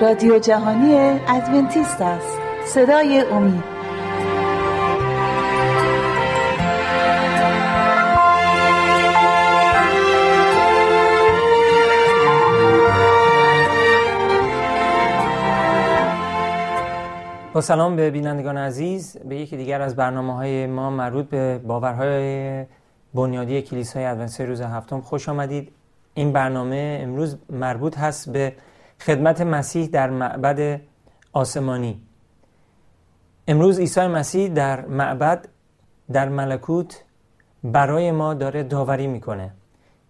رادیو جهانی ادونتیست است. صدای امید. با سلام به بینندگان عزیز. به یکی دیگر از برنامه های ما مربوط به باورهای بنیادی کلیسای ادونسی روز هفتم خوش آمدید. این برنامه امروز مربوط هست به خدمت مسیح در معبد آسمانی. امروز عیسی مسیح در معبد در ملکوت برای ما داره داوری می‌کنه.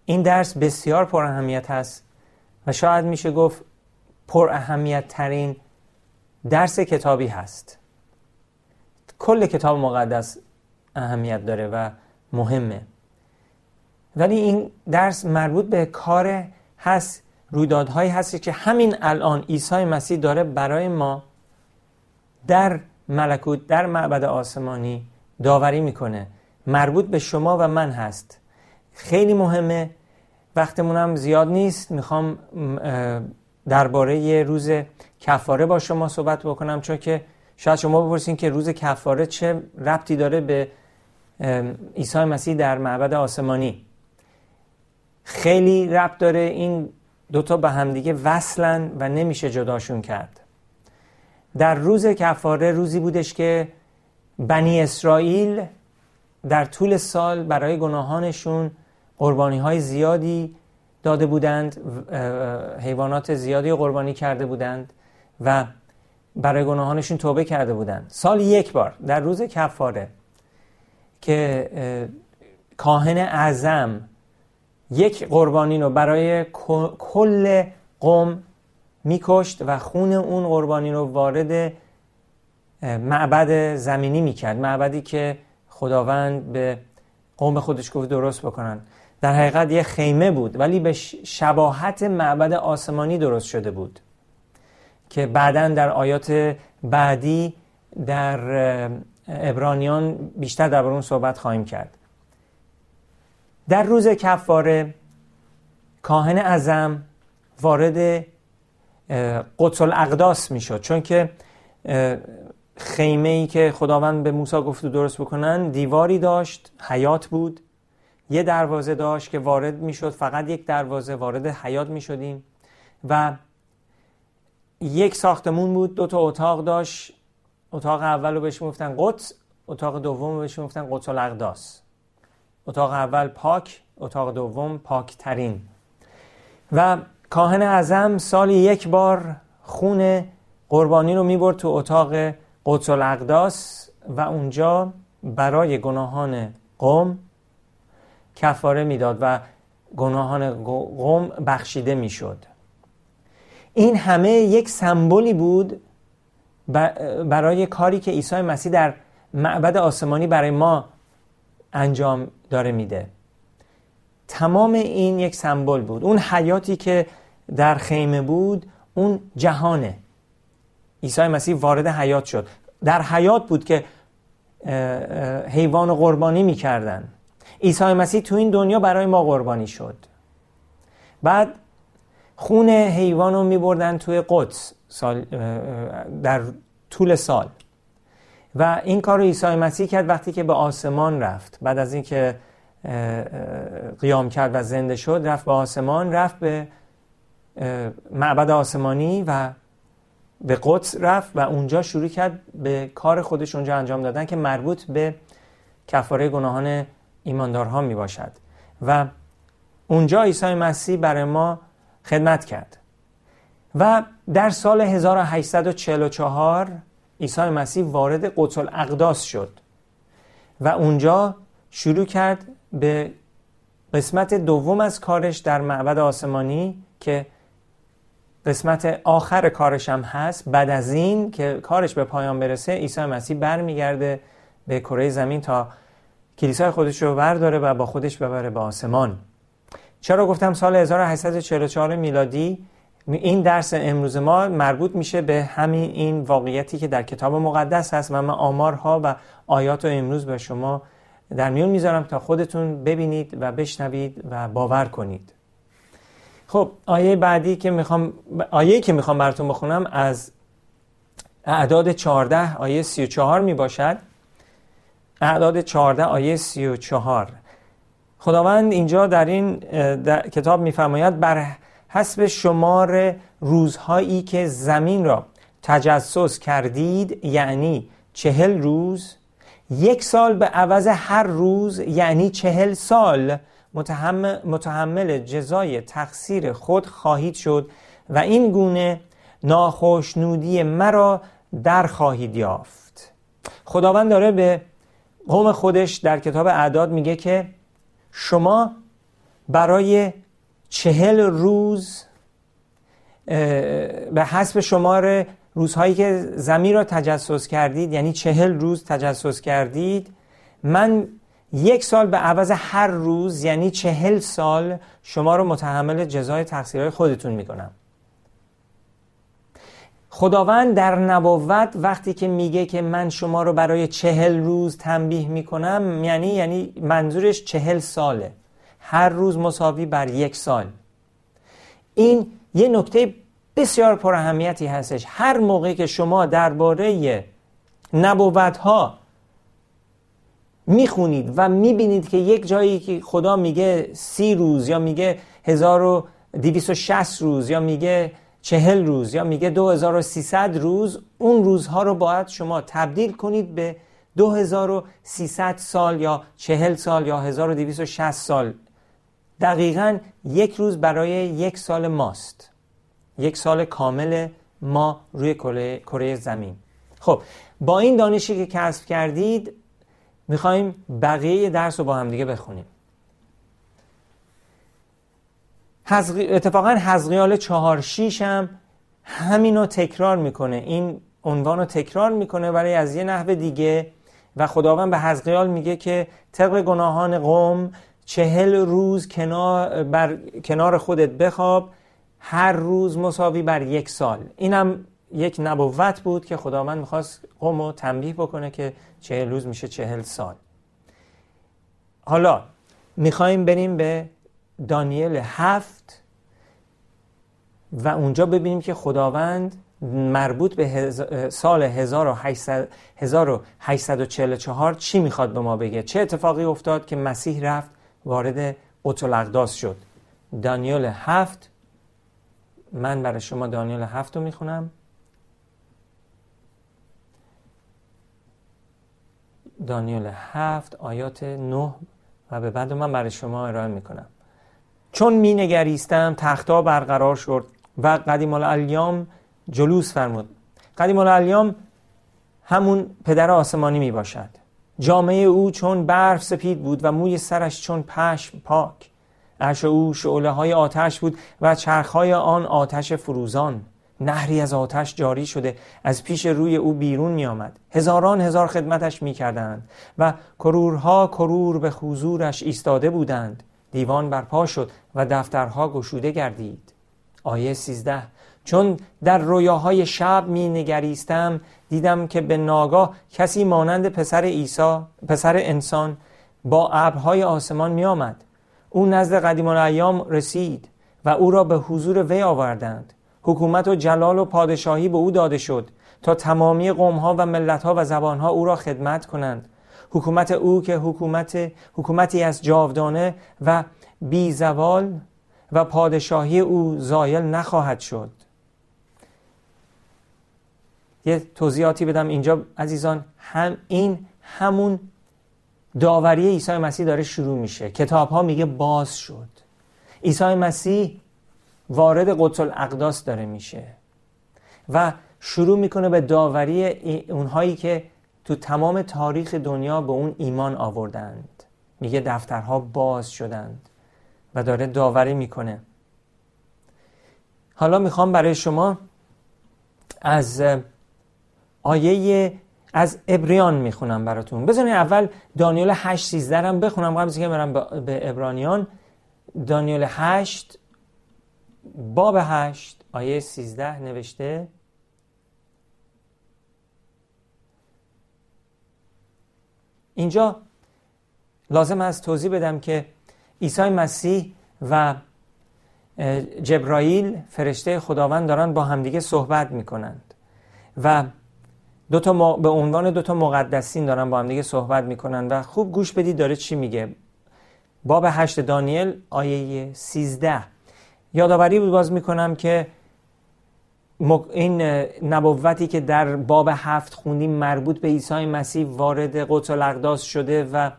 این درس بسیار پر اهمیت هست و شاید میشه گفت پر اهمیت ترین درس کتابی هست. کل کتاب مقدس اهمیت داره و مهمه. ولی این درس مربوط به کار هست رویدادهایی هست که همین الان عیسی مسیح داره برای ما در ملکوت در معبد آسمانی داوری می‌کنه. مربوط به شما و من هست. خیلی مهمه. وقتمون هم زیاد نیست. می‌خوام درباره یه روز کفاره با شما صحبت بکنم چون که شاید شما بپرسین که روز کفاره چه ربطی داره به عیسی مسیح در معبد آسمانی. خیلی ربط داره این دوتا به همدیگه وصلن و نمیشه جداشون کرد. در روز کفاره روزی بودش که بنی اسرائیل در طول سال برای گناهانشون قربانی های زیادی داده بودند حیوانات زیادی قربانی کرده بودند و برای گناهانشون توبه کرده بودند. سال یک بار در روز کفاره که کاهن اعظم یک قربانی رو برای کل قوم میکشت و خون اون قربانی رو وارد معبد زمینی می‌کرد. معبدی که خداوند به قوم خودش گفت درست بکنن. در حقیقت یه خیمه بود ولی به شباهت معبد آسمانی درست شده بود. که بعدا در آیات بعدی در ابرانیان بیشتر در اون صحبت خواهیم کرد. در روز کفاره کاهن ازم وارد قدس الاقداس می‌شد. چون که خیمه ای که خداوند به موسی گفت درست بکنن دیواری داشت حیات بود. یه دروازه داشت که وارد می‌شد فقط یک دروازه وارد حیات می‌شدیم. و یک ساختمون بود دو تا اتاق داشت. اتاق اول رو بهش می‌گفتن قدس اتاق دوم رو بهش می‌گفتن قدس الاقداس اتاق اول پاک اتاق دوم پاک ترین و کاهن اعظم سالی یک بار خون قربانی رو می‌برد تو اتاق قدس الاقداس و اونجا برای گناهان قوم کفاره می‌داد و گناهان قوم بخشیده می‌شد. این همه یک سمبولی بود برای کاری که عیسی مسیح در معبد آسمانی برای ما انجام داره میده. تمام این یک سمبل بود. اون حیاتی که در خیمه بود اون جهانه. عیسی مسیح وارد حیات شد. در حیات بود که حیوان قربانی می‌کردن. عیسی مسیح تو این دنیا برای ما قربانی شد. بعد خون حیوان رو می بردن توی قدس سال در طول سال. و این کار رو عیسی مسیح کرد وقتی که به آسمان رفت. بعد از اینکه قیام کرد و زنده شد رفت به آسمان رفت به معبد آسمانی و به قدس رفت و اونجا شروع کرد به کار خودش اونجا انجام دادن که مربوط به کفاره گناهان ایماندارها می باشد. و اونجا عیسی مسیح برای ما خدمت کرد. و در سال 1844 عیسی مسیح وارد قدس الاقداس شد و اونجا شروع کرد به قسمت دوم از کارش در معبد آسمانی که قسمت آخر کارش هم هست. بعد از این که کارش به پایان برسه عیسی مسیح برمیگرده به کره زمین تا کلیسای خودش رو برداره و با خودش ببره به آسمان. چرا گفتم سال 1844 میلادی؟ این درس امروز ما مربوط میشه به همین این واقعیتی که در کتاب مقدس هست و من آمارها و آیات رو امروز به شما در میون می‌ذارم تا خودتون ببینید و بشنوید و باور کنید. خب آیه بعدی که می‌خوام آیه که می‌خوام براتون بخونم از اعداد 14 آیه 34 می باشد اعداد 14 آیه 34 خداوند اینجا در این در کتاب میفرماید بر حسب شمار روزهایی که زمین را تجسس کردید یعنی چهل روز یک سال به عوض هر روز یعنی چهل سال متحمل جزای تقصیر خود خواهید شد و این گونه ناخشنودی مرا در خواهید یافت. خداوند داره به قوم خودش در کتاب اعداد میگه که شما برای چهل روز به حسب شمار روزهایی که زمین را تجسس کردید یعنی چهل روز تجسس کردید. من یک سال به عوض هر روز یعنی چهل سال شما رو متحمل جزای تقصیرهای خودتون می‌کنم. خداوند در نبوت وقتی که میگه که من شما رو برای چهل روز تنبیه می‌کنم یعنی یعنی منظورش چهل ساله. هر روز مساوی بر یک سال. این یه نکته بسیار پر اهمیتی هستش. هر موقعی که شما درباره نبوت ها می‌خونید و می‌بینید که یک جایی که خدا میگه سی روز یا میگه 1260 روز یا میگه چهل روز یا میگه 2300 روز اون روزها رو باید شما تبدیل کنید به 2300 سال یا چهل سال یا 1260 سال. دقیقا یک روز برای یک سال ماست. یک سال کامل ما روی کره زمین. خب با این دانشی که کسب کردید می‌خوایم بقیه درس رو با هم دیگه بخونیم. اتفاقا حزقیال چهار شیش هم همین رو تکرار می‌کنه. این عنوان رو تکرار می‌کنه ولی از یه نحو دیگه و خداوند به حزقیال میگه که طبق گناهان قوم چهل روز کنار, بر کنار خودت بخواب هر روز مساوی بر یک سال. اینم یک نبوت بود که خداوند می‌خواست قوم رو تنبیه بکنه که چهل روز میشه چهل سال. حالا می‌خوایم بریم به دانیل هفت و اونجا ببینیم که خداوند مربوط به سال 1844 چی می‌خواد به ما بگه. چه اتفاقی افتاد که مسیح رفت وارد اطلاقداس شد. دانیل هفت من برای شما دانیل هفت رو می‌خونم. دانیل هفت آیات نه و به بعد من برای شما ارائه می‌کنم. چون می نگریستم تختا برقرار شد و قدیم الالیام جلوس فرمود. قدیم الالیام همون پدر آسمانی می باشد جامعه او چون برف سپید بود و موی سرش چون پشم پاک. عرش او شعله های آتش بود و چرخ های آن آتش فروزان. نهری از آتش جاری شده از پیش روی او بیرون می آمد هزاران هزار خدمتش می کردند و کرورها کرور به حضورش ایستاده بودند. دیوان برپا شد و دفترها گشوده گردید. آیه 13 چون در رویاهای شب می نگریستم دیدم که به ناگاه کسی مانند پسر عیسی پسر انسان با ابرهای آسمان می آمد او نزد قدیم ایام رسید و او را به حضور وی آوردند. حکومت و جلال و پادشاهی به او داده شد تا تمامی قومها و ملتها و زبانها او را خدمت کنند. حکومت او که حکومت حکومتی از جاودانه و بی زوال و پادشاهی او زایل نخواهد شد. یه توضیحاتی بدم اینجا عزیزان هم این همون داوری عیسی مسیح داره شروع میشه. کتاب ها میگه باز شد. عیسی مسیح وارد قدس الاقداس داره میشه و شروع می‌کنه به داوری اونهایی که تو تمام تاریخ دنیا به اون ایمان آوردند. میگه دفترها باز شدند و داره داوری می‌کنه. حالا می‌خوام برای شما از آیه از ابریان می‌خونم براتون. بزنید اول دانیال 8 13 هم بخونم. قبل که برم به ابرانیان. دانیال 8 باب 8 آیه 13 نوشته. اینجا لازم است توضیح بدم که عیسی مسیح و جبرائیل فرشته خداوند دارن با همدیگه صحبت می‌کنند. و دو تا به عنوان دو تا مقدسین دارن با همدیگه صحبت می‌کنن و خوب گوش بدید داره چی میگه. باب هشت دانیل آیه 13 یادآوری بود باز می‌کنم که این نبوتی که در باب هفت خوندیم مربوط به عیسی مسیح وارد قدس الاقداس شده و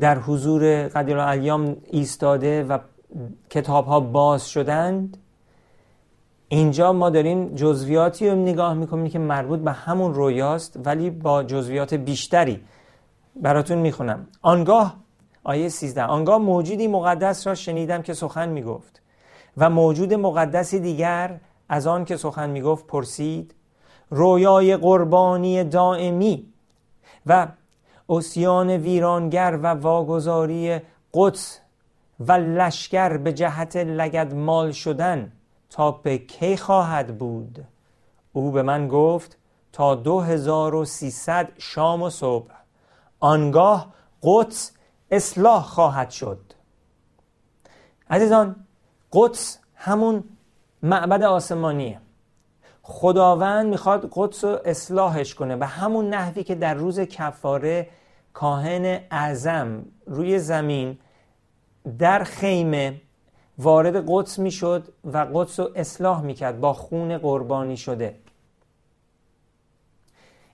در حضور قدیر ایام ایستاده و کتاب ها باز شدند. اینجا ما داریم جزویاتی رو نگاه می‌کنیم که مربوط به همون رویاست ولی با جزویات بیشتری براتون می‌خونم. آنگاه آیه 13 آنگاه موجودی مقدس را شنیدم که سخن می‌گفت و موجود مقدسی دیگر از آن که سخن می‌گفت پرسید رویای قربانی دائمی و اسیان ویرانگر و واگذاری قدس و لشکر به جهت لگد مال شدن. تا به کی خواهد بود؟ او به من گفت تا 2300 شام و صبح. آنگاه قدس اصلاح خواهد شد. عزیزان قدس همون معبد آسمانیه. خداوند می‌خواد قدس رو اصلاحش کنه به همون نحوی که در روز کفاره کاهن اعظم روی زمین در خیمه وارد قدس می‌شد و قدس رو اصلاح می‌کرد با خون قربانی شده.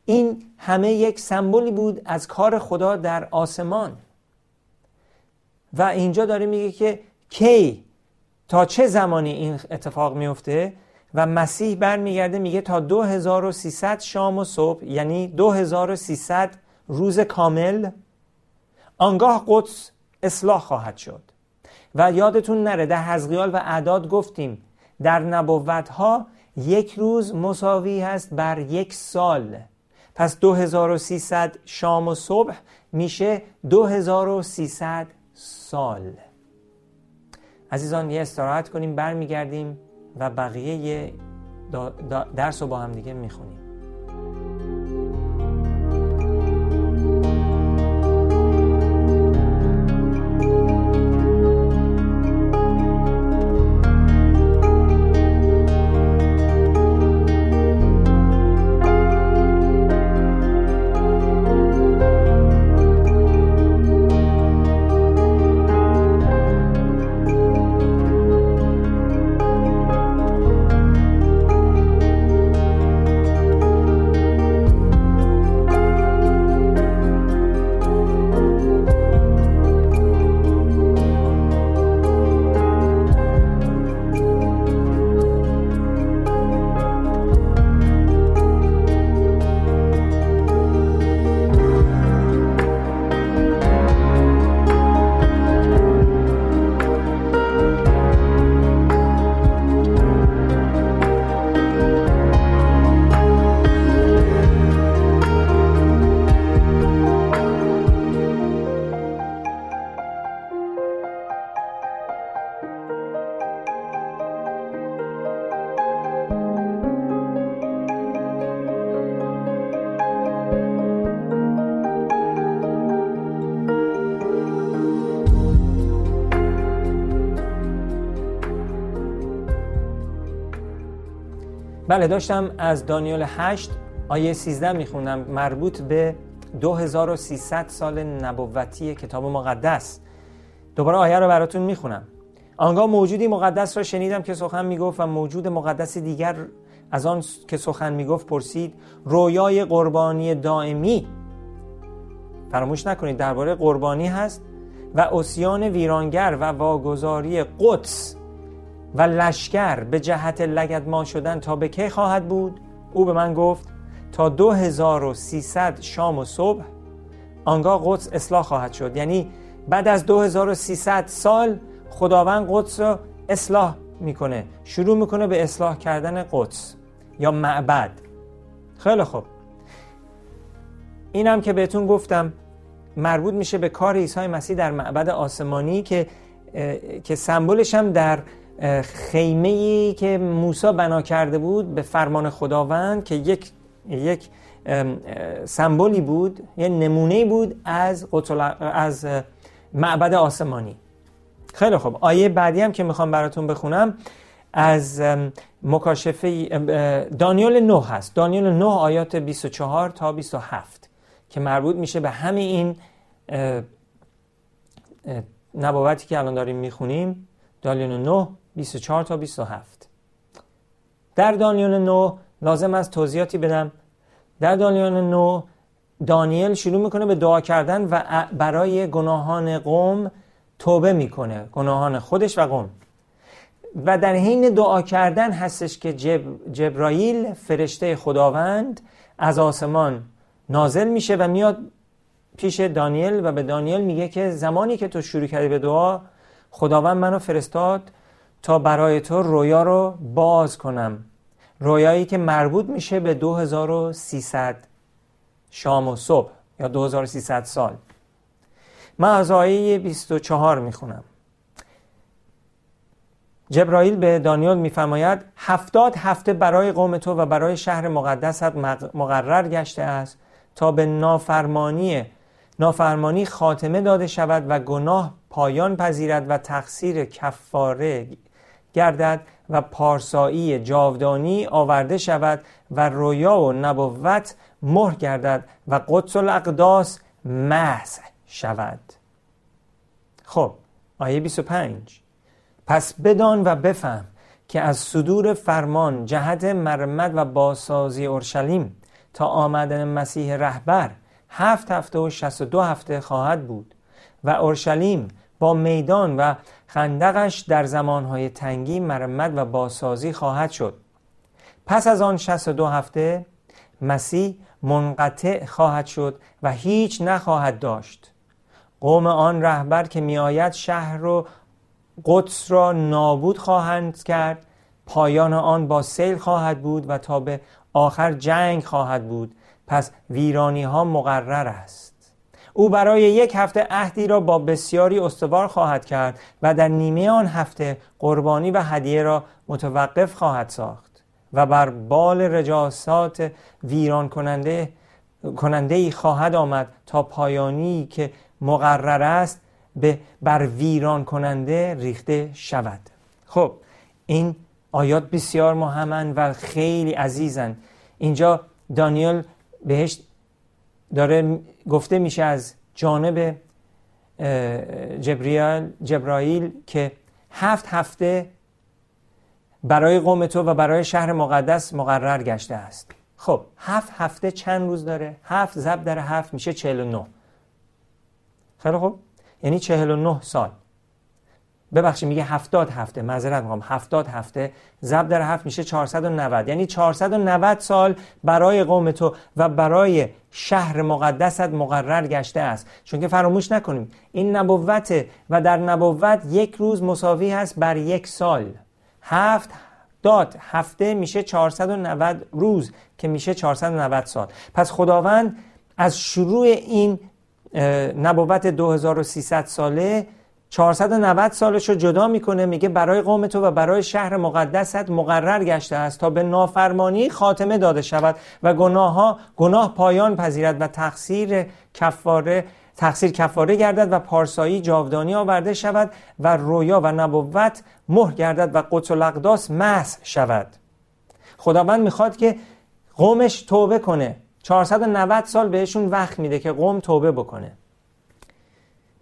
این همه یک سمبولی بود از کار خدا در آسمان. و اینجا داره میگه که کی تا چه زمانی این اتفاق میفته و مسیح برمیگرده میگه تا 2300 شام و صبح یعنی 2300 روز کامل آنگاه قدس اصلاح خواهد شد. و یادتون نره در حزقیال و اعداد گفتیم در نبوت ها یک روز مساوی هست بر یک سال. پس 2300 شام و صبح میشه 2300 سال. عزیزان یه استراحت کنیم برمیگردیم و بقیه درس رو با هم دیگه می‌خونیم. بله داشتم از دانیال 8 آیه 13 میخوندم مربوط به 2300 سال نبوتی کتاب مقدس. دوباره آیه رو براتون می‌خونم. آنگاه موجودی مقدس را شنیدم که سخن می‌گفت و موجود مقدس دیگر از آن که سخن می‌گفت پرسید رویای قربانی دائمی؟ فراموش نکنید درباره قربانی هست و اسیان ویرانگر و واگذاری قدس. و لشکر به جهت لگد ما شدن تا به کی خواهد بود؟ او به من گفت تا 2300 شام و صبح آنگاه قدس اصلاح خواهد شد. یعنی بعد از 2300 سال خداوند قدس رو اصلاح می‌کنه شروع می‌کنه به اصلاح کردن قدس یا معبد. خیلی خوب. اینم که بهتون گفتم مربوط میشه به کار عیسی مسیح در معبد آسمانی که که سمبولش هم در خیمه ای که موسی بنا کرده بود به فرمان خداوند که یک یک سمبولی بود یه نمونه بود از از معبد آسمانی. خیلی خوب. آیه بعدی هم که می‌خوام براتون بخونم از مکاشفه دانیال 9 هست. دانیال 9 آیات 24 تا 27 که مربوط میشه به همین این نبوتی که الان داریم می‌خونیم. دانیال 9 24 تا 27 در دانیال 9 لازم است توضیحاتی بدم. در دانیال 9 دانیل شروع می‌کنه به دعا کردن و برای گناهان قوم توبه می‌کنه. گناهان خودش و قوم. و در حین دعا کردن هستش که جب، جبرائیل فرشته خداوند از آسمان نازل میشه و میاد پیش دانیل و به دانیل میگه که زمانی که تو شروع کردی به دعا خداوند منو فرستاد تا برای تو رویا رو باز کنم. رویایی که مربوط میشه به 2300 شام و صبح یا 2300 سال. من از آیه 24 می‌خونم. جبرائیل به دانیال میفرماید هفتاد هفته برای قوم تو و برای شهر مقدست مقرر گشته است تا به نافرمانی نافرمانی خاتمه داده شود و گناه پایان پذیرد و تقصیر کفاره گردد و پارسایی جاودانی آورده شود و رویا و نبوت مهر گردد و قدس الاقداس محض شود. خب آیه 25 پس بدان و بفهم که از صدور فرمان جهت مرمت و باسازی اورشلیم تا آمدن مسیح رهبر هفت هفته و شست و دو هفته خواهد بود و اورشلیم با میدان و خندقش در زمانهای تنگی مرمت و باسازی خواهد شد. پس از آن شست و دو هفته مسیح منقطع خواهد شد و هیچ نخواهد داشت. قوم آن رهبر که میآید شهر و قدس را نابود خواهند کرد. پایان آن با سیل خواهد بود و تا به آخر جنگ خواهد بود. پس ویرانی ها مقرر است. او برای یک هفته عهدی را با بسیاری استوار خواهد کرد و در نیمه آن هفته قربانی و هدیه را متوقف خواهد ساخت و بر بال رجاسات ویران کننده کننده خواهد آمد تا پایانی که مقرر است به بر ویران کننده ریخته شود. خب این آیات بسیار مهمن و خیلی عزیزن اینجا دانیل بهش داره گفته میشه از جانب جبریل جبرائیل که هفت هفته برای قوم تو و برای شهر مقدس مقرر گشته است. خب هفت هفته چند روز داره؟ هفت زب در هفت میشه چهل و نو خیلی خوب؟ یعنی 49 سال. ببخشید میگه 70 هفته. معذرت می‌خوام. 70 هفته. ضرب در هفت میشه 490 یعنی 490 سال برای قوم تو و برای شهر مقدست مقرر گشته است. چون که فراموش نکنیم. این نبوته و در نبوت یک روز مساوی هست بر یک سال. هفت داد. هفته میشه 490 روز که میشه 490 سال. پس خداوند از شروع این نبوت 2300 ساله 490 سالش رو جدا می‌کنه میگه برای قوم تو و برای شهر مقدست مقرر گشته است تا به نافرمانی خاتمه داده شود و گناه ها گناه پایان پذیرد و تقصیر کفاره تقصیر کفاره گردد و پارسایی جاودانی آورده شود و رویا و نبوت مهر گردد و قدس و لقداس شود. خداوند می‌خواد که قومش توبه کنه. 490 سال بهشون وقت میده که قوم توبه بکنه.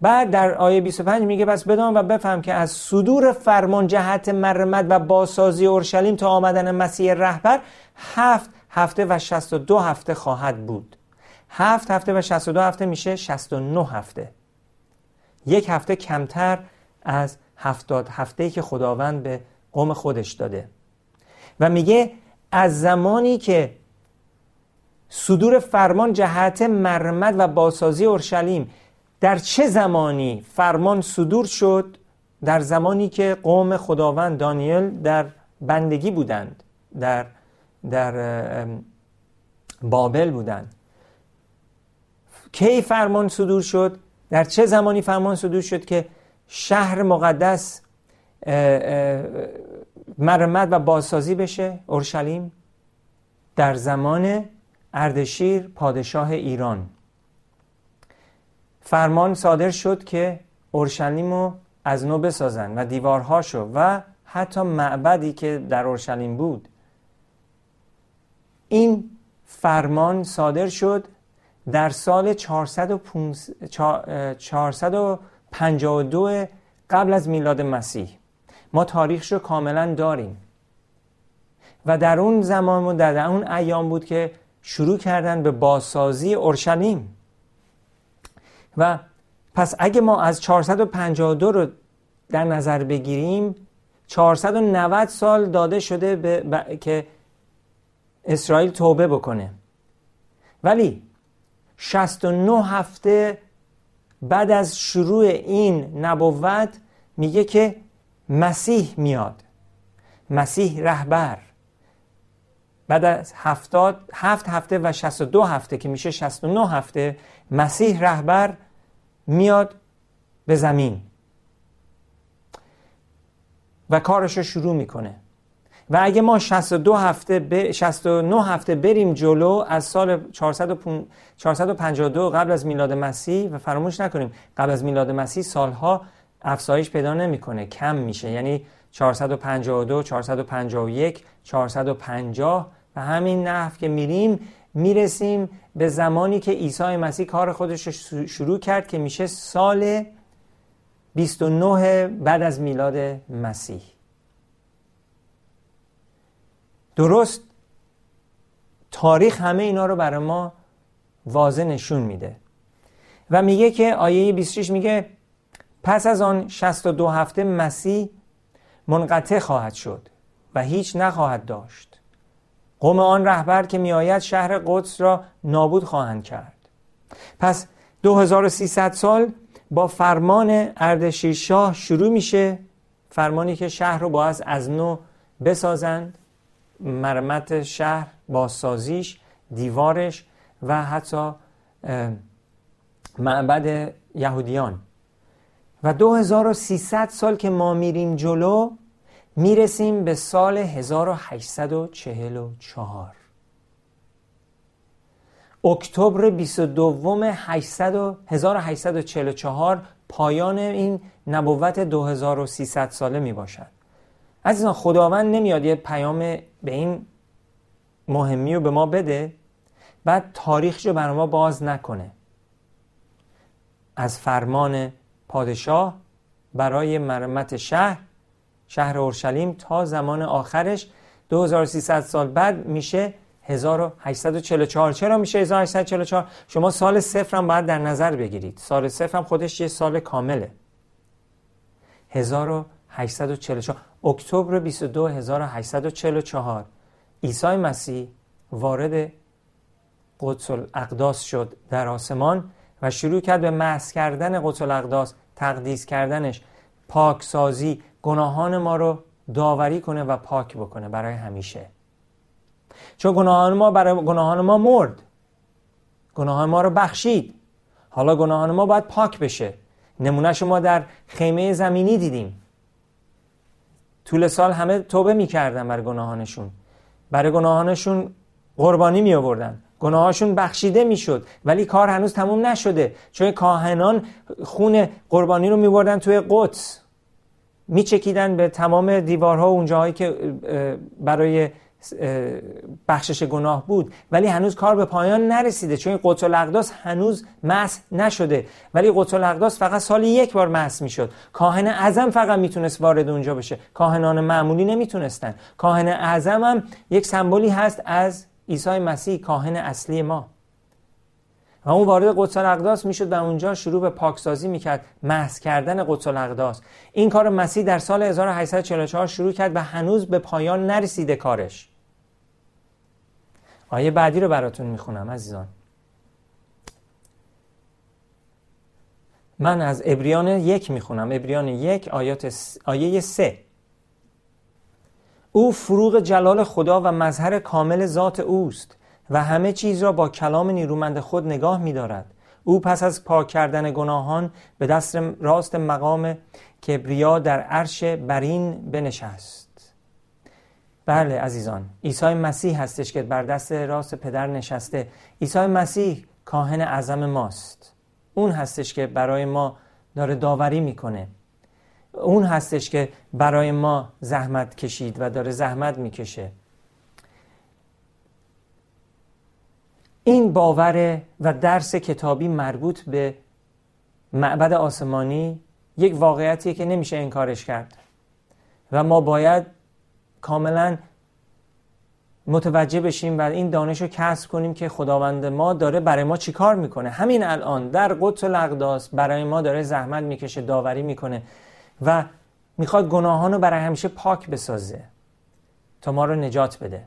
بعد در آیه 25 میگه بس بدان و بفهم که از صدور فرمان جهت مرمت و باسازی اورشلیم تا آمدن مسیح رهبر هفت هفته و 62 هفته خواهد بود. هفت هفته و 62 هفته میشه 69 هفته. یک هفته کمتر از هفتاد هفته که خداوند به قوم خودش داده. و میگه از زمانی که صدور فرمان جهت مرمت و باسازی اورشلیم در چه زمانی فرمان صدور شد؟ در زمانی که قوم خداوند دانیل در بندگی بودند در در بابل بودند. کی فرمان صدور شد؟ در چه زمانی فرمان صدور شد که شهر مقدس مرمت و بازسازی بشه؟ اورشلیم؟ در زمان اردشیر پادشاه ایران. فرمان صادر شد که اورشلیم رو از نو بسازن و دیوارهاشو و حتی معبدی که در اورشلیم بود. این فرمان صادر شد در سال 452 قبل از میلاد مسیح. ما تاریخش رو کاملا داریم. و در اون زمان و در اون ایام بود که شروع کردن به بازسازی اورشلیم. و پس اگه ما از 452 رو در نظر بگیریم 490 سال داده شده به که اسرائیل توبه بکنه. ولی 69 هفته بعد از شروع این نبوت میگه که مسیح میاد. مسیح رهبر. بعد از هفتاد هفت هفته و 62 هفته که میشه 69 هفته مسیح رهبر میاد به زمین و کارش رو شروع می‌کنه. و اگه ما 62 هفته ب... 69 هفته بریم جلو از سال 452 قبل از میلاد مسیح و فراموش نکنیم قبل از میلاد مسیح سالها افزایش پیدا نمی‌کنه کم میشه. یعنی 452 451 450 و همین نحو که میریم می‌رسیم به زمانی که عیسی مسیح کار خودش رو شروع کرد که میشه سال 29 بعد از میلاد مسیح. درست تاریخ همه اینا رو برای ما واضح نشون میده. و میگه که آیه 26 میگه پس از آن 62 هفته مسیح منقطع خواهد شد و هیچ نخواهد داشت. قوم آن رهبر که میآید شهر قدس را نابود خواهند کرد. پس 2300 سال با فرمان اردشیر شاه شروع میشه فرمانی که شهر رو باید از نو بسازند مرمت شهر بازسازیش دیوارش و حتی معبد یهودیان. و 2300 سال که ما میریم جلو می‌رسیم به سال 1844 اکتبر 22 1844 پایان این نبوت 2300 ساله می باشد عزیزان خداوند نمیاد یه پیام به این مهمی رو به ما بده بعد تاریخش رو برای ما باز نکنه. از فرمان پادشاه برای مرمت شهر شهر اورشلیم تا زمان آخرش 2300 سال بعد میشه 1844 چرا میشه 1844 شما سال صفر هم باید در نظر بگیرید. سال صفر هم خودش یه سال کامله. 1844 اکتبر 22 1844 عیسی مسیح وارد قدس الاقداس شد در آسمان و شروع کرد به محض کردن قدس الاقداس تقدیس کردنش. پاکسازی گناهان ما رو داوری کنه و پاک بکنه برای همیشه. چون گناهان ما برای گناهان ما مرد. گناهان ما رو بخشید. حالا گناهان ما باید پاک بشه. نمونهش ما در خیمه زمینی دیدیم. طول سال همه توبه می‌کردن برای گناهانشون. برای گناهانشون قربانی می آوردن گناهاشون بخشیده می‌شد. ولی کار هنوز تموم نشده. چون کاهنان خون قربانی رو میبردن توی قدس. میچکیدن به تمام دیوارها و اونجاهایی که برای بخشش گناه بود. ولی هنوز کار به پایان نرسیده چون قدس الاقداس هنوز مس نشده. ولی قدس الاقداس فقط سالی یک بار مس می‌شد. کاهن اعظم فقط می‌تونست وارد اونجا بشه. کاهنان معمولی نمی‌تونستن. کاهن اعظم هم یک سمبولی هست از عیسی مسیح کاهن اصلی ما. و اون وارد قدس الاقداس می‌شد و اونجا شروع به پاکسازی می‌کرد. محض کردن قدس الاقداس. این کار مسیح در سال 1844 شروع کرد و هنوز به پایان نرسیده کارش. آیه بعدی رو براتون می‌خونم عزیزان. من از ابریان یک می‌خونم. ابریان یک آیات آیه سه. او فروغ جلال خدا و مظهر کامل ذات اوست. و همه چیز را با کلام نیرومند خود نگاه می‌دارد. او پس از پاک کردن گناهان به دست راست مقام کبریا در عرش برین بنشست. بله عزیزان عیسی مسیح هستش که بر دست راست پدر نشسته. عیسی مسیح کاهن اعظم ماست. اون هستش که برای ما داره داوری می‌کنه. اون هستش که برای ما زحمت کشید و داره زحمت می‌کشه. این باور و درس کتابی مربوط به معبد آسمانی یک واقعیتیه که نمیشه انکارش کرد. و ما باید کاملا متوجه بشیم و این دانش رو کسب کنیم که خداوند ما داره برای ما چیکار می‌کنه. همین الان در قدس الاقداس برای ما داره زحمت می‌کشه داوری می‌کنه و می‌خواد گناهان رو برای همیشه پاک بسازه تا ما رو نجات بده.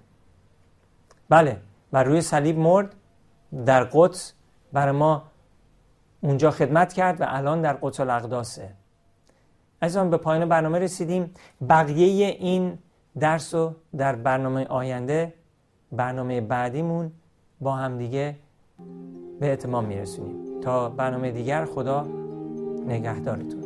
بله و روی صلیب مرد در قدس برای ما اونجا خدمت کرد و الان در قدس الاقداسه. از به پایان برنامه رسیدیم. بقیه این درس رو در برنامه آینده برنامه بعدیمون با همدیگه به اتمام میرسونیم. تا برنامه دیگر خدا نگهدارتون.